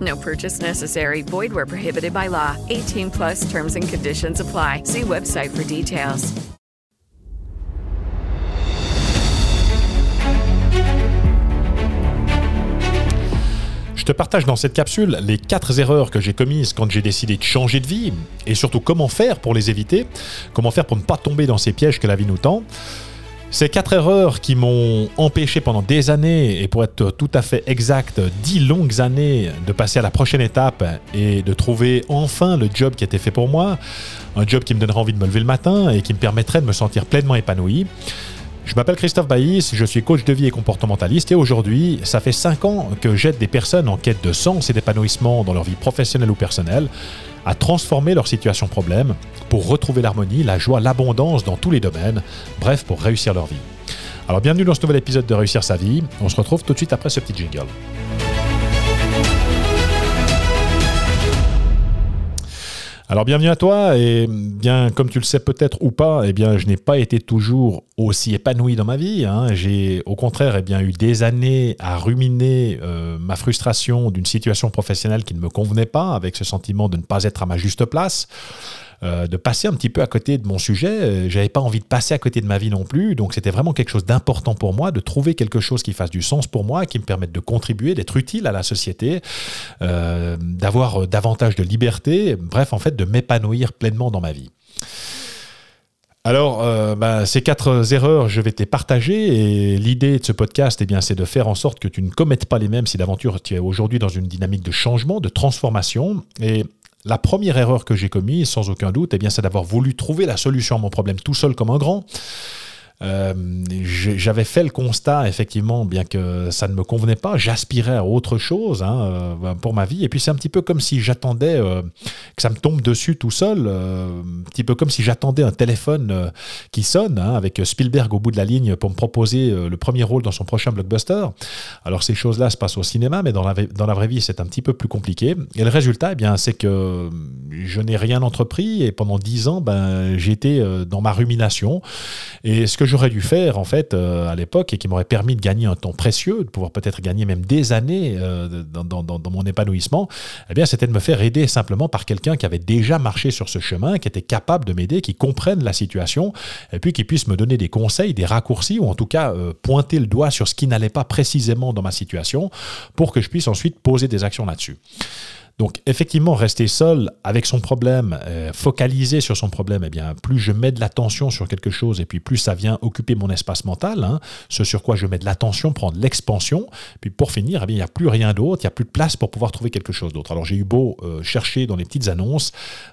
No purchase necessary. Void where prohibited by law. 18 plus terms and conditions apply. See website for details. Je te partage dans cette capsule les quatre erreurs que j'ai commises quand j'ai décidé de changer de vie et surtout comment faire pour les éviter, comment faire pour ne pas tomber dans ces pièges que la vie nous tend. Ces quatre erreurs qui m'ont empêché pendant des années, et pour être tout à fait exact, dix longues années, de passer à la prochaine étape et de trouver enfin le job qui était fait pour moi, un job qui me donnerait envie de me lever le matin et qui me permettrait de me sentir pleinement épanoui. Je m'appelle Christophe Baïs, je suis coach de vie et comportementaliste et aujourd'hui, ça fait 5 ans que j'aide des personnes en quête de sens et d'épanouissement dans leur vie professionnelle ou personnelle à transformer leur situation problème pour retrouver l'harmonie, la joie, l'abondance dans tous les domaines, bref, pour réussir leur vie. Alors bienvenue dans ce nouvel épisode de Réussir sa vie, on se retrouve tout de suite après ce petit jingle. Alors bienvenue à toi et bien comme tu le sais peut-être ou pas, eh bien je n'ai pas été toujours aussi épanoui dans ma vie. hein. J'ai au contraire eh bien eu des années à ruminer euh, ma frustration d'une situation professionnelle qui ne me convenait pas, avec ce sentiment de ne pas être à ma juste place. Euh, de passer un petit peu à côté de mon sujet. Euh, J'avais pas envie de passer à côté de ma vie non plus, donc c'était vraiment quelque chose d'important pour moi de trouver quelque chose qui fasse du sens pour moi, qui me permette de contribuer, d'être utile à la société, euh, d'avoir davantage de liberté, bref, en fait, de m'épanouir pleinement dans ma vie. Alors, bah, ces quatre erreurs, je vais te les partager. Et l'idée de ce podcast, eh bien, c'est de faire en sorte que tu ne commettes pas les mêmes si d'aventure tu es aujourd'hui dans une dynamique de changement, de transformation. Et la première erreur que j'ai commise, sans aucun doute, eh bien, c'est d'avoir voulu trouver la solution à mon problème tout seul comme un grand. Euh, J'avais fait le constat, effectivement, bien que ça ne me convenait pas, j'aspirais à autre chose hein, euh, pour ma vie. Et puis c'est un petit peu comme si j'attendais euh, que ça me tombe dessus tout seul, un petit peu comme si j'attendais un téléphone qui sonne, hein, avec Spielberg au bout de la ligne pour me proposer le premier rôle dans son prochain blockbuster. Alors ces choses-là se passent au cinéma, mais dans la, vraie vie, c'est un petit peu plus compliqué. Et le résultat, eh c'est que je n'ai rien entrepris et pendant dix ans, ben, j'étais dans ma rumination. Et ce que j'aurais dû faire, en fait, euh, à l'époque, et qui m'aurait permis de gagner un temps précieux, de pouvoir peut-être gagner même des années euh, dans, mon épanouissement, eh bien, c'était de me faire aider simplement par quelqu'un qui avait déjà marché sur ce chemin, qui était capable de m'aider, qui comprenne la situation, et puis qui puisse me donner des conseils, des raccourcis, ou en tout cas euh, pointer le doigt sur ce qui n'allait pas précisément dans ma situation, pour que je puisse ensuite poser des actions là-dessus. Donc effectivement, rester seul avec son problème, euh, focaliser sur son problème, eh bien, plus je mets de l'attention sur quelque chose et puis plus ça vient occuper mon espace mental, hein, ce sur quoi je mets de l'attention prend de l'expansion, puis pour finir, eh bien, il n'y a plus rien d'autre, il n'y a plus de place pour pouvoir trouver quelque chose d'autre. Alors j'ai eu beau euh, chercher dans les petites annonces,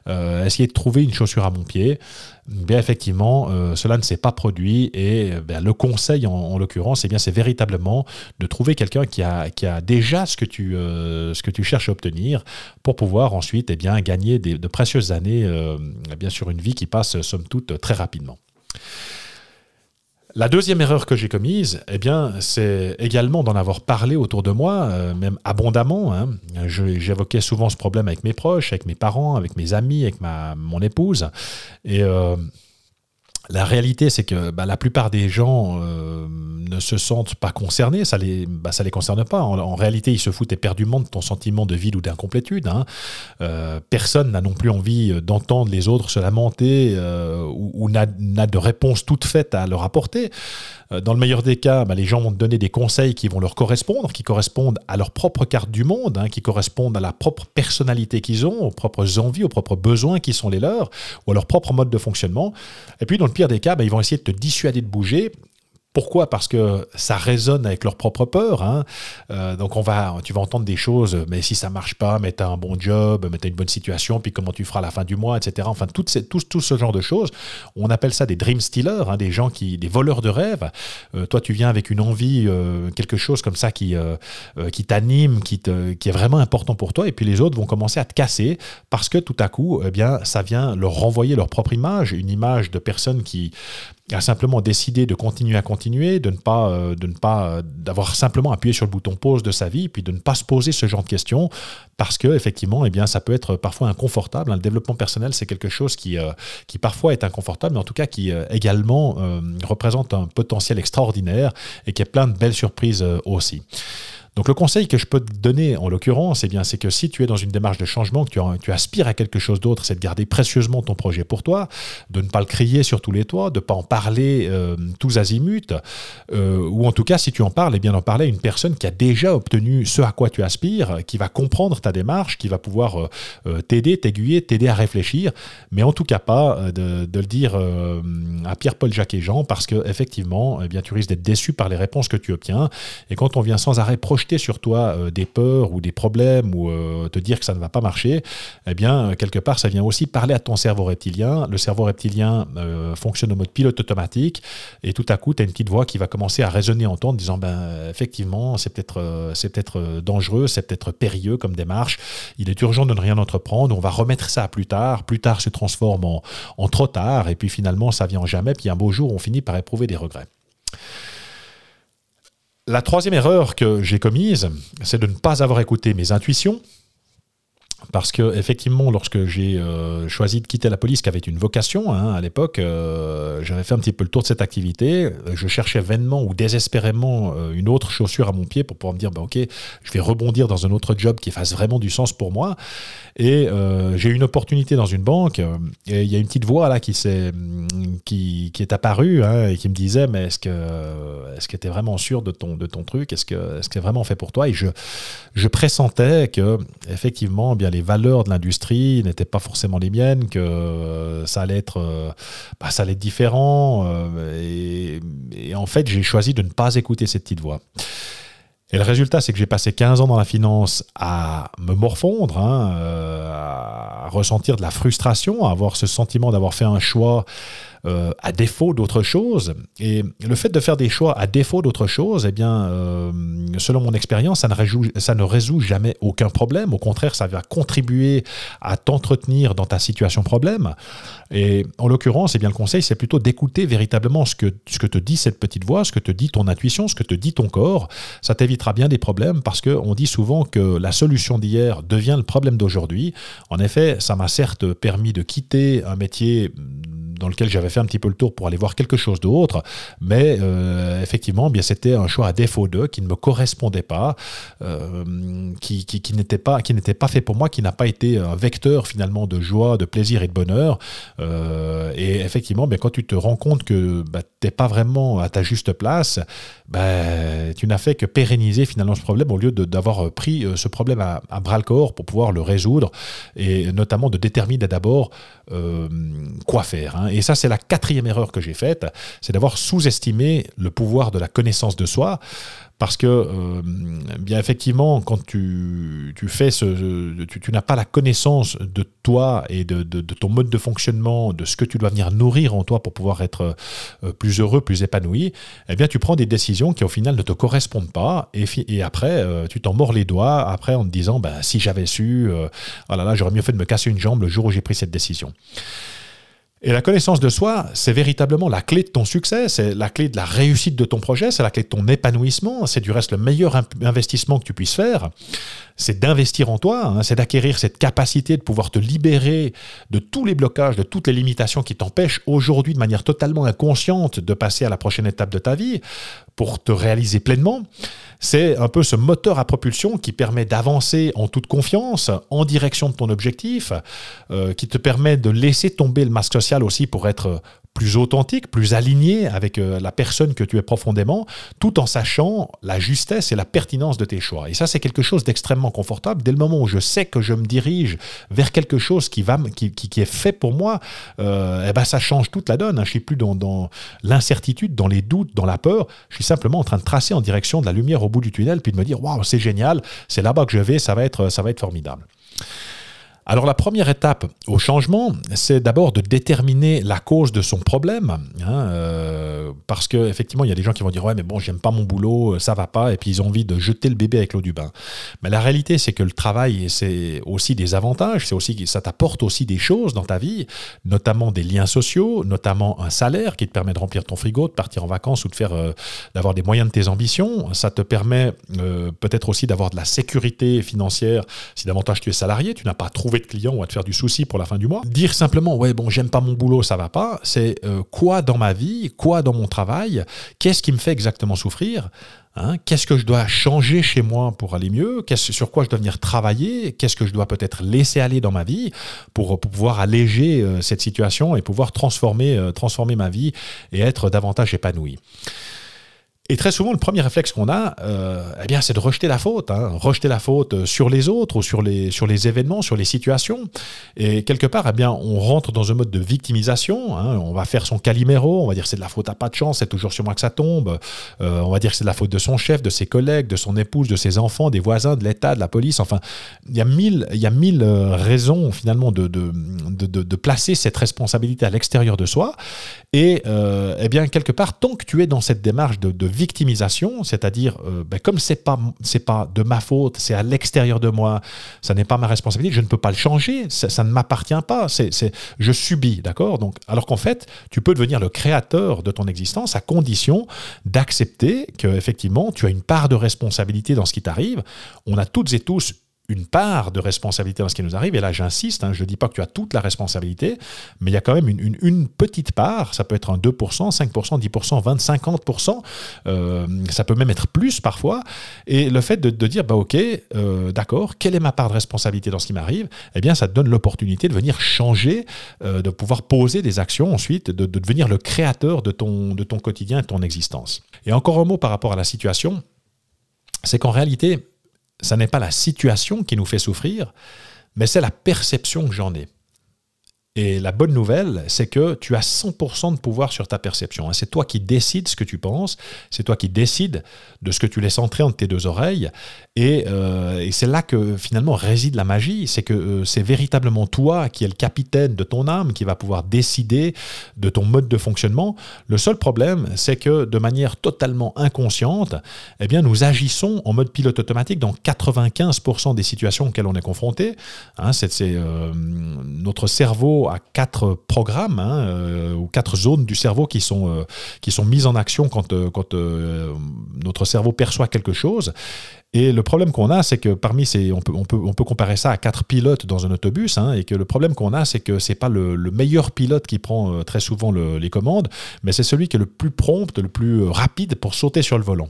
euh, essayer de trouver une chaussure à mon pied, bien effectivement, cela ne s'est pas produit et ben, le conseil en, en l'occurrence, eh bien, c'est véritablement de trouver quelqu'un qui a, déjà ce que, tu, ce que tu cherches à obtenir pour pouvoir ensuite eh gagner de précieuses années euh, eh bien, sur une vie qui passe, somme toute, très rapidement. La deuxième erreur que j'ai commise, eh bien, c'est également d'en avoir parlé autour de moi, euh, même abondamment. hein. J'évoquais souvent ce problème avec mes proches, avec mes parents, avec mes amis, avec mon épouse. Et euh, la réalité, c'est que bah, la plupart des gens euh, ne se sentent pas concernés, ça les, bah, les concerne pas. En, réalité, ils se foutent éperdument de ton sentiment de vide ou d'incomplétude. Hein. Euh, personne n'a non plus envie d'entendre les autres se lamenter euh, ou n'a de réponse toute faite à leur apporter. Dans le meilleur des cas, bah, les gens vont te donner des conseils qui vont leur correspondre, qui correspondent à leur propre carte du monde, hein, qui correspondent à la propre personnalité qu'ils ont, aux propres envies, aux propres besoins qui sont les leurs, ou à leur propre mode de fonctionnement. Et puis, dans le pire des cas, bah, ils vont essayer de te dissuader de bouger pourquoi? Parce que ça résonne avec leur propre peur. Hein. Euh, donc on va, tu vas entendre des choses, mais si ça marche pas, mais tu as un bon job, mais tu as une bonne situation, puis comment tu feras la fin du mois, etc. Enfin, tout, tout ce genre de choses. On appelle ça des dream stealers, hein, des gens qui, des voleurs de rêves. Euh, toi, tu viens avec une envie, euh, quelque chose comme ça qui, qui t'anime, qui, qui est vraiment important pour toi, et puis les autres vont commencer à te casser parce que tout à coup, eh bien, ça vient leur renvoyer leur propre image, une image de personnes qui, a simplement décidé de continuer à continuer, de ne pas, euh, euh, d'avoir simplement appuyé sur le bouton pause de sa vie, puis de ne pas se poser ce genre de questions, parce que effectivement, eh bien, ça peut être parfois inconfortable. Le développement personnel, c'est quelque chose qui, euh, qui parfois est inconfortable, mais en tout cas qui également représente un potentiel extraordinaire et qui a plein de belles surprises aussi. Donc le conseil que je peux te donner en l'occurrence, eh bien, c'est que si tu es dans une démarche de changement, que tu, aspires à quelque chose d'autre, c'est de garder précieusement ton projet pour toi, de ne pas le crier sur tous les toits, de ne pas en parler euh, tous azimuts, euh, ou en tout cas, si tu en parles, eh bien, d'en parler à une personne qui a déjà obtenu ce à quoi tu aspires, qui va comprendre ta démarche, qui va pouvoir euh, t'aider, t'aiguiller, t'aider à réfléchir, mais en tout cas pas de, le dire à Pierre-Paul, Jacques et Jean, parce que effectivement, eh bien, tu risques d'être déçu par les réponses que tu obtiens, et quand on vient sans arrêt projeter sur toi euh, des peurs ou des problèmes ou euh, te dire que ça ne va pas marcher, eh bien, euh, quelque part, ça vient aussi parler à ton cerveau reptilien. Le cerveau reptilien fonctionne au mode pilote automatique et tout à coup, tu as une petite voix qui va commencer à résonner en toi en disant, ben, effectivement, c'est peut-être peut-être dangereux, c'est peut-être périlleux comme démarche, il est urgent de ne rien entreprendre, on va remettre ça plus tard, plus tard se transforme en, en trop tard, et puis finalement, ça vient jamais, puis un beau jour, on finit par éprouver des regrets. La troisième erreur que j'ai commise, c'est de ne pas avoir écouté mes intuitions, parce que effectivement, lorsque j'ai euh, choisi de quitter la police, qui avait une vocation hein, à l'époque, euh, j'avais fait un petit peu le tour de cette activité. Je cherchais vainement ou désespérément euh, une autre chaussure à mon pied pour pouvoir me dire, bah, ok, je vais rebondir dans un autre job qui fasse vraiment du sens pour moi. Et j'ai eu une opportunité dans une banque. Et il y a une petite voix là qui, est, qui, qui est apparue hein, et qui me disait, mais est-ce que est-ce que tu es vraiment sûr de ton, de ton truc? Est-ce que est-ce que c'est vraiment fait pour toi? Et je, je pressentais que effectivement, bien les valeurs de l'industrie n'étaient pas forcément les miennes, que euh, ça allait être, euh, bah, ça allait être différent. Euh, et, en fait, j'ai choisi de ne pas écouter cette petite voix. Et le résultat, c'est que j'ai passé 15 ans dans la finance à me morfondre, hein, à ressentir de la frustration, à avoir ce sentiment d'avoir fait un choix euh, à défaut d'autre chose. Et le fait de faire des choix à défaut d'autre chose, eh bien, euh, selon mon expérience, ça, ne résout, jamais aucun problème. Au contraire, ça va contribuer à t'entretenir dans ta situation problème. Et en l'occurrence, eh bien, le conseil, c'est plutôt d'écouter véritablement ce que, ce que te dit cette petite voix, ce que te dit ton intuition, ce que te dit ton corps. Ça t'évitera bien des problèmes parce qu'on dit souvent que la solution d'hier devient le problème d'aujourd'hui. En effet, ça m'a certes permis de quitter un métier dans lequel j'avais un petit peu le tour pour aller voir quelque chose d'autre, mais euh, effectivement, bien c'était un choix à défaut d'eux qui ne me correspondait pas, euh, qui, n'était pas qui n'était pas fait pour moi, qui n'a pas été un vecteur finalement de joie, de plaisir et de bonheur. Euh, et effectivement, bien, quand tu te rends compte que bah, tu n'es pas vraiment à ta juste place, bah, tu n'as fait que pérenniser finalement ce problème au lieu d'avoir pris ce problème à, bras le corps pour pouvoir le résoudre et notamment de déterminer d'abord quoi faire. Hein. Et ça, c'est la quatrième erreur que j'ai faite, c'est d'avoir sous-estimé le pouvoir de la connaissance de soi. Parce que, euh, bien effectivement, quand tu, fais ce. Tu, n'as pas la connaissance de toi et de, ton mode de fonctionnement, de ce que tu dois venir nourrir en toi pour pouvoir être euh, plus heureux, plus épanoui, eh bien, tu prends des décisions qui, au final, ne te correspondent pas. Et, et après, euh, tu t'en mords les doigts, après, en te disant, ben, si j'avais su, là là, j'aurais mieux fait de me casser une jambe le jour où j'ai pris cette décision. Et la connaissance de soi, c'est véritablement la clé de ton succès, c'est la clé de la réussite de ton projet, c'est la clé de ton épanouissement, c'est du reste le meilleur investissement que tu puisses faire. C'est d'investir en toi, hein, c'est d'acquérir cette capacité de pouvoir te libérer de tous les blocages, de toutes les limitations qui t'empêchent aujourd'hui de manière totalement inconsciente de passer à la prochaine étape de ta vie pour te réaliser pleinement. C'est un peu ce moteur à propulsion qui permet d'avancer en toute confiance, en direction de ton objectif, euh, qui te permet de laisser tomber le masque social aussi pour être plus authentique, plus aligné avec euh, la personne que tu es profondément, tout en sachant la justesse et la pertinence de tes choix. Et ça, c'est quelque chose d'extrêmement confortable. Dès le moment où je sais que je me dirige vers quelque chose qui, va, qui, qui, est fait pour moi, euh, eh ben, ça change toute la donne. Hein. Je suis plus dans, dans l'incertitude, dans les doutes, dans la peur. Je suis simplement en train de tracer en direction de la lumière au bout du tunnel, puis de me dire, waouh, c'est génial, c'est là-bas que je vais, ça va être, ça va être formidable. Alors la première étape au changement, c'est d'abord de déterminer la cause de son problème, hein, euh, parce que effectivement il y a des gens qui vont dire ouais mais bon j'aime pas mon boulot, ça va pas, et puis ils ont envie de jeter le bébé avec l'eau du bain. Mais la réalité c'est que le travail c'est aussi des avantages, c'est aussi ça t'apporte aussi des choses dans ta vie, notamment des liens sociaux, notamment un salaire qui te permet de remplir ton frigo, de partir en vacances ou de faire euh, d'avoir des moyens de tes ambitions. Ça te permet euh, peut-être aussi d'avoir de la sécurité financière si davantage tu es salarié, tu n'as pas trouvé de clients ou à te faire du souci pour la fin du mois. Dire simplement, ouais, bon, j'aime pas mon boulot, ça va pas, c'est euh, quoi dans ma vie, quoi dans mon travail, qu'est-ce qui me fait exactement souffrir hein? Qu'est-ce que je dois changer chez moi pour aller mieux Sur quoi je dois venir travailler Qu'est-ce que je dois peut-être laisser aller dans ma vie pour, pouvoir alléger euh, cette situation et pouvoir transformer, euh, transformer ma vie et être davantage épanoui et très souvent, le premier réflexe qu'on a, euh, eh bien, c'est de rejeter la faute, hein. rejeter la faute sur les autres ou sur les, sur les événements, sur les situations. Et quelque part, eh bien, on rentre dans un mode de victimisation. Hein. On va faire son caliméro, on va dire c'est de la faute à pas de chance, c'est toujours sur moi que ça tombe. Euh, on va dire que c'est de la faute de son chef, de ses collègues, de son épouse, de ses enfants, des voisins, de l'État, de la police. Enfin, il y a mille, il y a mille euh, raisons finalement de, de, de, de placer cette responsabilité à l'extérieur de soi. Et eh bien, quelque part, tant que tu es dans cette démarche de, de victimisation, c'est-à-dire euh, ben, comme c'est pas c'est pas de ma faute, c'est à l'extérieur de moi, ça n'est pas ma responsabilité, je ne peux pas le changer, ça, ne m'appartient pas, c'est je subis, d'accord? Donc alors qu'en fait, tu peux devenir le créateur de ton existence à condition d'accepter que effectivement tu as une part de responsabilité dans ce qui t'arrive. On a toutes et tous une part de responsabilité dans ce qui nous arrive. Et là, j'insiste, hein, je ne dis pas que tu as toute la responsabilité, mais il y a quand même une, petite part. Ça peut être un 2%, 5%, 10%, 20%, 50%. ça peut même être plus parfois. Et le fait de, dire, bah, OK, euh, d'accord, quelle est ma part de responsabilité dans ce qui m'arrive? Eh bien, ça te donne l'opportunité de venir changer, euh, de pouvoir poser des actions ensuite, de, de devenir le créateur de ton, de ton quotidien et de ton existence. Et encore un mot par rapport à la situation, c'est qu'en réalité, ce n'est pas la situation qui nous fait souffrir, mais c'est la perception que j'en ai. Et la bonne nouvelle, c'est que tu as 100% de pouvoir sur ta perception. Hein. C'est toi qui décides ce que tu penses, c'est toi qui décides de ce que tu laisses entrer entre tes deux oreilles. Et, euh, c'est là que finalement réside la magie, c'est que euh, c'est véritablement toi qui es le capitaine de ton âme, qui va pouvoir décider de ton mode de fonctionnement. Le seul problème, c'est que de manière totalement inconsciente, eh bien, nous agissons en mode pilote automatique dans 95% des situations auxquelles on est confronté. Hein, c'est euh, notre cerveau à quatre programmes hein, euh, ou quatre zones du cerveau qui sont, euh, qui sont mises en action quand, euh, quand notre cerveau perçoit quelque chose. Et le problème qu'on a, c'est que parmi ces, on peut, on peut, on peut comparer ça à quatre pilotes dans un autobus, hein, et que le problème qu'on a, c'est que c'est pas le, meilleur pilote qui prend très souvent les commandes, mais c'est celui qui est le plus prompt, le plus rapide pour sauter sur le volant.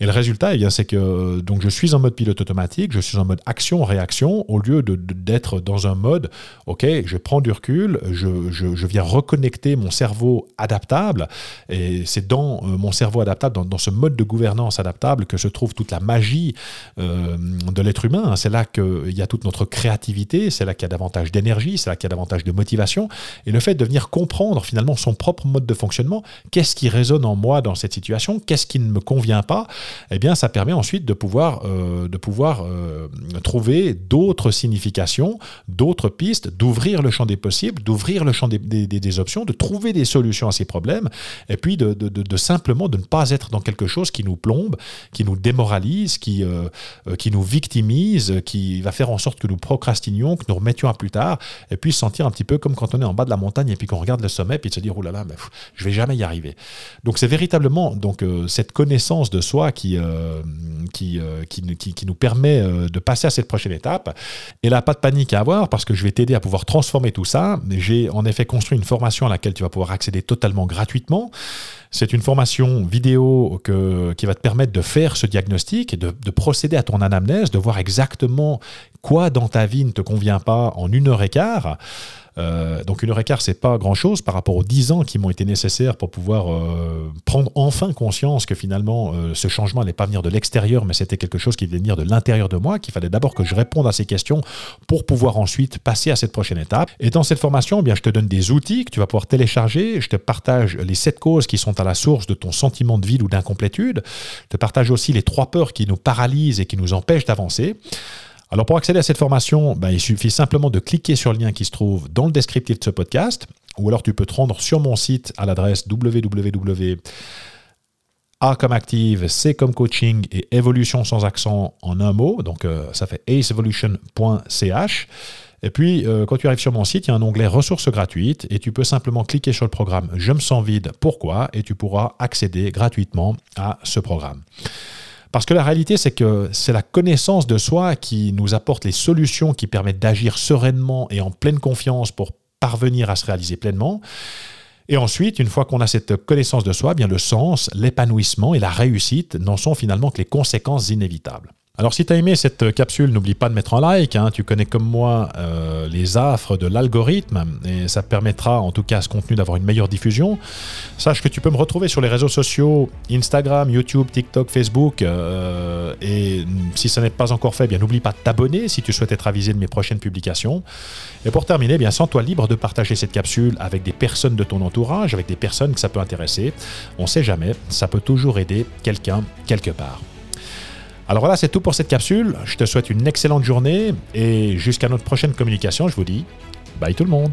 Et le résultat, eh c'est que euh, donc je suis en mode pilote automatique, je suis en mode action-réaction, au lieu d'être dans un mode, OK, je prends du recul, je, je, viens reconnecter mon cerveau adaptable, et c'est dans euh, mon cerveau adaptable, dans, ce mode de gouvernance adaptable, que se trouve toute la magie euh, de l'être humain. C'est là qu'il y a toute notre créativité, c'est là qu'il y a davantage d'énergie, c'est là qu'il y a davantage de motivation, et le fait de venir comprendre finalement son propre mode de fonctionnement, qu'est-ce qui résonne en moi dans cette situation, qu'est-ce qui ne me convient pas, eh bien, ça permet ensuite de pouvoir, euh, de pouvoir euh, trouver d'autres significations, d'autres pistes, d'ouvrir le champ des possibles, d'ouvrir le champ des, des, options, de trouver des solutions à ces problèmes, et puis de, de, de, simplement de ne pas être dans quelque chose qui nous plombe, qui nous démoralise, qui, euh, qui nous victimise, qui va faire en sorte que nous procrastinions, que nous remettions à plus tard, et puis se sentir un petit peu comme quand on est en bas de la montagne et puis qu'on regarde le sommet, puis se dire, oh là là, mais, je vais jamais y arriver. Donc c'est véritablement donc, cette connaissance de soi qui qui, euh, qui, euh, qui, qui- nous permet euh, de passer à cette prochaine étape. Et là, pas de panique à avoir parce que je vais t'aider à pouvoir transformer tout ça. J'ai en effet construit une formation à laquelle tu vas pouvoir accéder totalement gratuitement. C'est une formation vidéo que- qui va te permettre de faire ce diagnostic et de, de procéder à ton anamnèse, de voir exactement quoi dans ta vie ne te convient pas en une heure et quart. Euh, donc une heure et quart, c'est pas grand-chose par rapport aux dix ans qui m'ont été nécessaires pour pouvoir euh, prendre enfin conscience que finalement euh, ce changement n'allait pas venir de l'extérieur, mais c'était quelque chose qui devait venir de l'intérieur de moi, qu'il fallait d'abord que je réponde à ces questions pour pouvoir ensuite passer à cette prochaine étape. Et dans cette formation, eh bien, je te donne des outils que tu vas pouvoir télécharger. Je te partage les sept causes qui sont à la source de ton sentiment de vide ou d'incomplétude. Je te partage aussi les trois peurs qui nous paralysent et qui nous empêchent d'avancer. Alors pour accéder à cette formation, ben, il suffit simplement de cliquer sur le lien qui se trouve dans le descriptif de ce podcast, ou alors tu peux te rendre sur mon site à l'adresse www. Comme active, C comme coaching et évolution sans accent en un mot. Donc euh, ça fait aceevolution.ch. Et puis, euh, quand tu arrives sur mon site, il y a un onglet ressources gratuites et tu peux simplement cliquer sur le programme Je me sens vide, pourquoi? Et tu pourras accéder gratuitement à ce programme. Parce que la réalité, c'est que c'est la connaissance de soi qui nous apporte les solutions qui permettent d'agir sereinement et en pleine confiance pour parvenir à se réaliser pleinement. Et ensuite, une fois qu'on a cette connaissance de soi, eh bien le sens, l'épanouissement et la réussite n'en sont finalement que les conséquences inévitables. Alors si tu aimé cette capsule, n'oublie pas de mettre un like. hein. Tu connais comme moi euh, les affres de l'algorithme et ça permettra en tout cas à ce contenu d'avoir une meilleure diffusion. Sache que tu peux me retrouver sur les réseaux sociaux Instagram, YouTube, TikTok, Facebook. euh, et si ce n'est pas encore fait, eh bien n'oublie pas de t'abonner si tu souhaites être avisé de mes prochaines publications. Et pour terminer, eh bien sens-toi libre de partager cette capsule avec des personnes de ton entourage, avec des personnes que ça peut intéresser. On ne sait jamais, ça peut toujours aider quelqu'un quelque part. Alors voilà, c'est tout pour cette capsule. Je te souhaite une excellente journée et jusqu'à notre prochaine communication, je vous dis bye tout le monde.